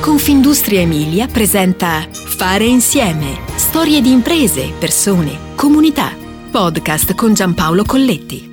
Confindustria Emilia presenta Fare insieme. Storie di imprese, persone, comunità. Podcast con Giampaolo Colletti.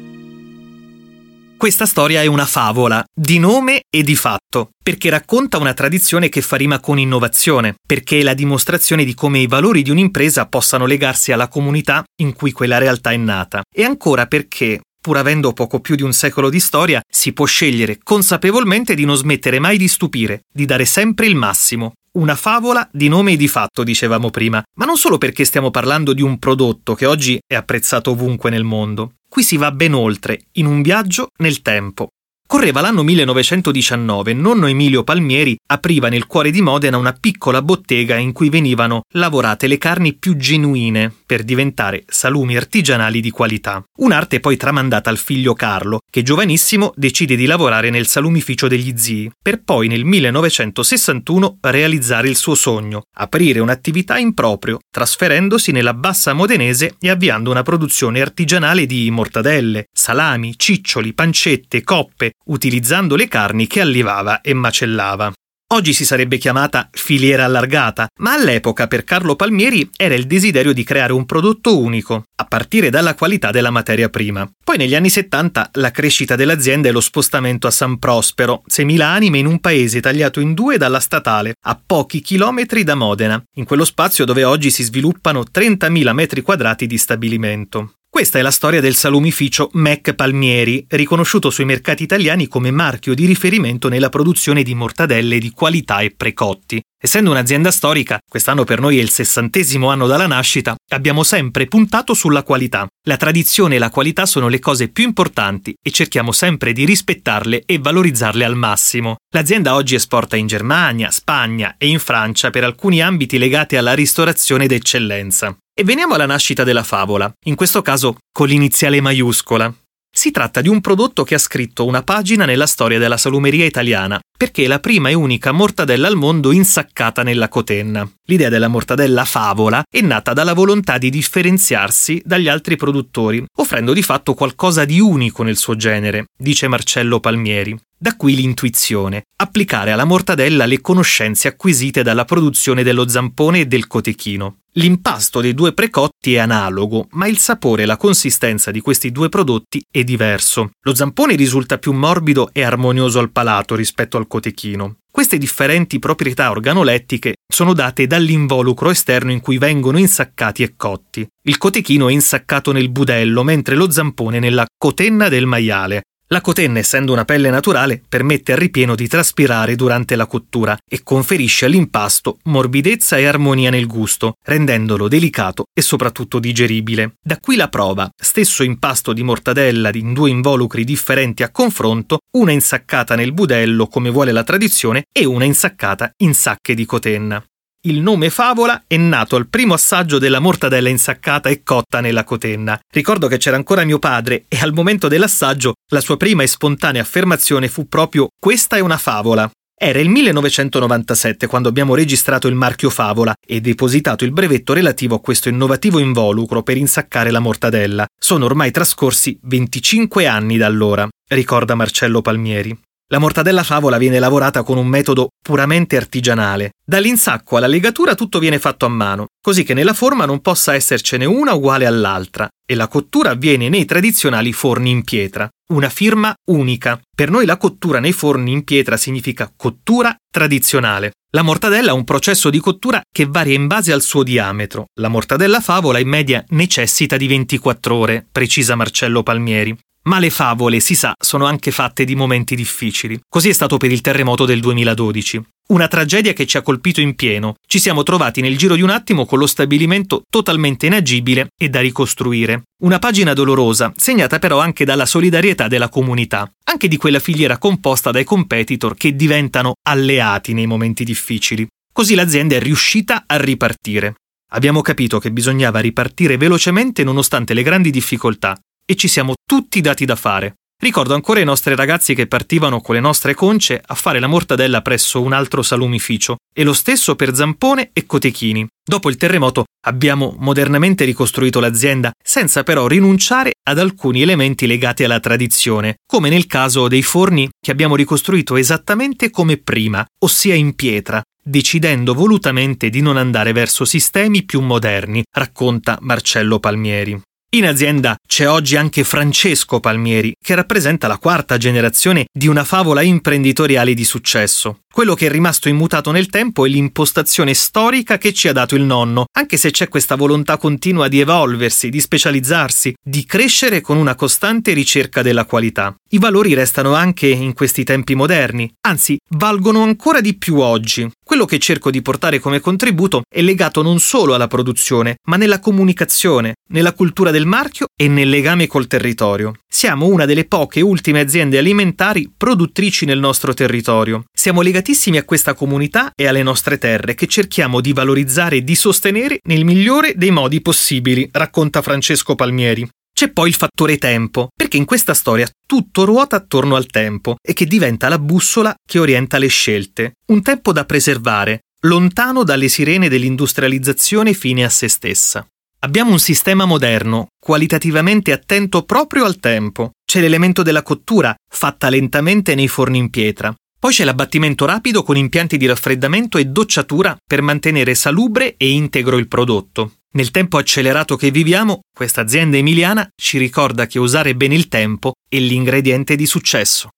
Questa storia è una favola, di nome e di fatto, perché racconta una tradizione che fa rima con innovazione, perché è la dimostrazione di come i valori di un'impresa possano legarsi alla comunità in cui quella realtà è nata, e ancora perché, pur avendo poco più di un secolo di storia, si può scegliere consapevolmente di non smettere mai di stupire, di dare sempre il massimo. Una favola di nome e di fatto, dicevamo prima, ma non solo perché stiamo parlando di un prodotto che oggi è apprezzato ovunque nel mondo. Qui si va ben oltre, in un viaggio nel tempo. Correva l'anno 1919 e nonno Emilio Palmieri apriva nel cuore di Modena una piccola bottega in cui venivano lavorate le carni più genuine per diventare salumi artigianali di qualità. Un'arte poi tramandata al figlio Carlo, che giovanissimo decide di lavorare nel salumificio degli zii, per poi nel 1961 realizzare il suo sogno, aprire un'attività in proprio, trasferendosi nella bassa modenese e avviando una produzione artigianale di mortadelle, salami, ciccioli, pancette, coppe, utilizzando le carni che allevava e macellava. Oggi si sarebbe chiamata filiera allargata, ma all'epoca per Carlo Palmieri era il desiderio di creare un prodotto unico, a partire dalla qualità della materia prima. Poi negli anni 70 la crescita dell'azienda e lo spostamento a San Prospero, 6.000 anime in un paese tagliato in due dalla statale, a pochi chilometri da Modena, in quello spazio dove oggi si sviluppano 30.000 metri quadrati di stabilimento. Questa è la storia del salumificio Mac Palmieri, riconosciuto sui mercati italiani come marchio di riferimento nella produzione di mortadelle di qualità e precotti. Essendo un'azienda storica, quest'anno per noi è il sessantesimo anno dalla nascita, abbiamo sempre puntato sulla qualità. La tradizione e la qualità sono le cose più importanti e cerchiamo sempre di rispettarle e valorizzarle al massimo. L'azienda oggi esporta in Germania, Spagna e in Francia per alcuni ambiti legati alla ristorazione d'eccellenza. E veniamo alla nascita della favola, in questo caso con l'iniziale maiuscola. Si tratta di un prodotto che ha scritto una pagina nella storia della salumeria italiana, perché è la prima e unica mortadella al mondo insaccata nella cotenna. L'idea della mortadella favola è nata dalla volontà di differenziarsi dagli altri produttori, offrendo di fatto qualcosa di unico nel suo genere, dice Marcello Palmieri. Da qui l'intuizione, applicare alla mortadella le conoscenze acquisite dalla produzione dello zampone e del cotechino. L'impasto dei due precotti è analogo, ma il sapore e la consistenza di questi due prodotti è diverso. Lo zampone risulta più morbido e armonioso al palato rispetto al cotechino. Queste differenti proprietà organolettiche sono date dall'involucro esterno in cui vengono insaccati e cotti. Il cotechino è insaccato nel budello, mentre lo zampone nella cotenna del maiale. La cotenna, essendo una pelle naturale, permette al ripieno di traspirare durante la cottura e conferisce all'impasto morbidezza e armonia nel gusto, rendendolo delicato e soprattutto digeribile. Da qui la prova, stesso impasto di mortadella in due involucri differenti a confronto, una insaccata nel budello come vuole la tradizione e una insaccata in sacche di cotenna. Il nome favola è nato al primo assaggio della mortadella insaccata e cotta nella cotenna. Ricordo che c'era ancora mio padre e al momento dell'assaggio la sua prima e spontanea affermazione fu proprio questa è una favola. Era il 1997 quando abbiamo registrato il marchio Favola e depositato il brevetto relativo a questo innovativo involucro per insaccare la mortadella. Sono ormai trascorsi 25 anni da allora, ricorda Marcello Palmieri. La mortadella favola viene lavorata con un metodo puramente artigianale. Dall'insacco alla legatura tutto viene fatto a mano, così che nella forma non possa essercene una uguale all'altra, e la cottura avviene nei tradizionali forni in pietra. Una firma unica. Per noi la cottura nei forni in pietra significa cottura tradizionale. La mortadella ha un processo di cottura che varia in base al suo diametro. La mortadella favola in media necessita di 24 ore, precisa Marcello Palmieri. Ma le favole, si sa, sono anche fatte di momenti difficili. Così è stato per il terremoto del 2012. Una tragedia che ci ha colpito in pieno. Ci siamo trovati nel giro di un attimo con lo stabilimento totalmente inagibile e da ricostruire. Una pagina dolorosa, segnata però anche dalla solidarietà della comunità, anche di quella filiera composta dai competitor che diventano alleati nei momenti difficili. Così l'azienda è riuscita a ripartire. Abbiamo capito che bisognava ripartire velocemente nonostante le grandi difficoltà e ci siamo tutti dati da fare. Ricordo ancora i nostri ragazzi che partivano con le nostre conce a fare la mortadella presso un altro salumificio e lo stesso per zampone e cotechini. Dopo il terremoto abbiamo modernamente ricostruito l'azienda senza però rinunciare ad alcuni elementi legati alla tradizione, come nel caso dei forni che abbiamo ricostruito esattamente come prima, ossia in pietra, decidendo volutamente di non andare verso sistemi più moderni, racconta Marcello Palmieri. In azienda c'è oggi anche Francesco Palmieri, che rappresenta la quarta generazione di una favola imprenditoriale di successo. Quello che è rimasto immutato nel tempo è l'impostazione storica che ci ha dato il nonno, anche se c'è questa volontà continua di evolversi, di specializzarsi, di crescere con una costante ricerca della qualità. I valori restano anche in questi tempi moderni, anzi valgono ancora di più oggi. Quello che cerco di portare come contributo è legato non solo alla produzione, ma nella comunicazione, nella cultura del marchio e nel legame col territorio. Siamo una delle poche ultime aziende alimentari produttrici nel nostro territorio. Siamo legatissimi a questa comunità e alle nostre terre che cerchiamo di valorizzare e di sostenere nel migliore dei modi possibili, racconta Francesco Palmieri. C'è poi il fattore tempo, perché in questa storia tutto ruota attorno al tempo e che diventa la bussola che orienta le scelte. Un tempo da preservare, lontano dalle sirene dell'industrializzazione fine a se stessa. Abbiamo un sistema moderno, qualitativamente attento proprio al tempo. C'è l'elemento della cottura, fatta lentamente nei forni in pietra. Poi c'è l'abbattimento rapido con impianti di raffreddamento e docciatura per mantenere salubre e integro il prodotto. Nel tempo accelerato che viviamo, questa azienda emiliana ci ricorda che usare bene il tempo è l'ingrediente di successo.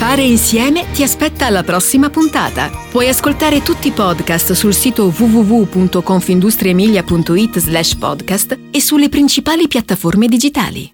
Fare insieme ti aspetta alla prossima puntata. Puoi ascoltare tutti i podcast sul sito www.confindustriemilia.it slash podcast e sulle principali piattaforme digitali.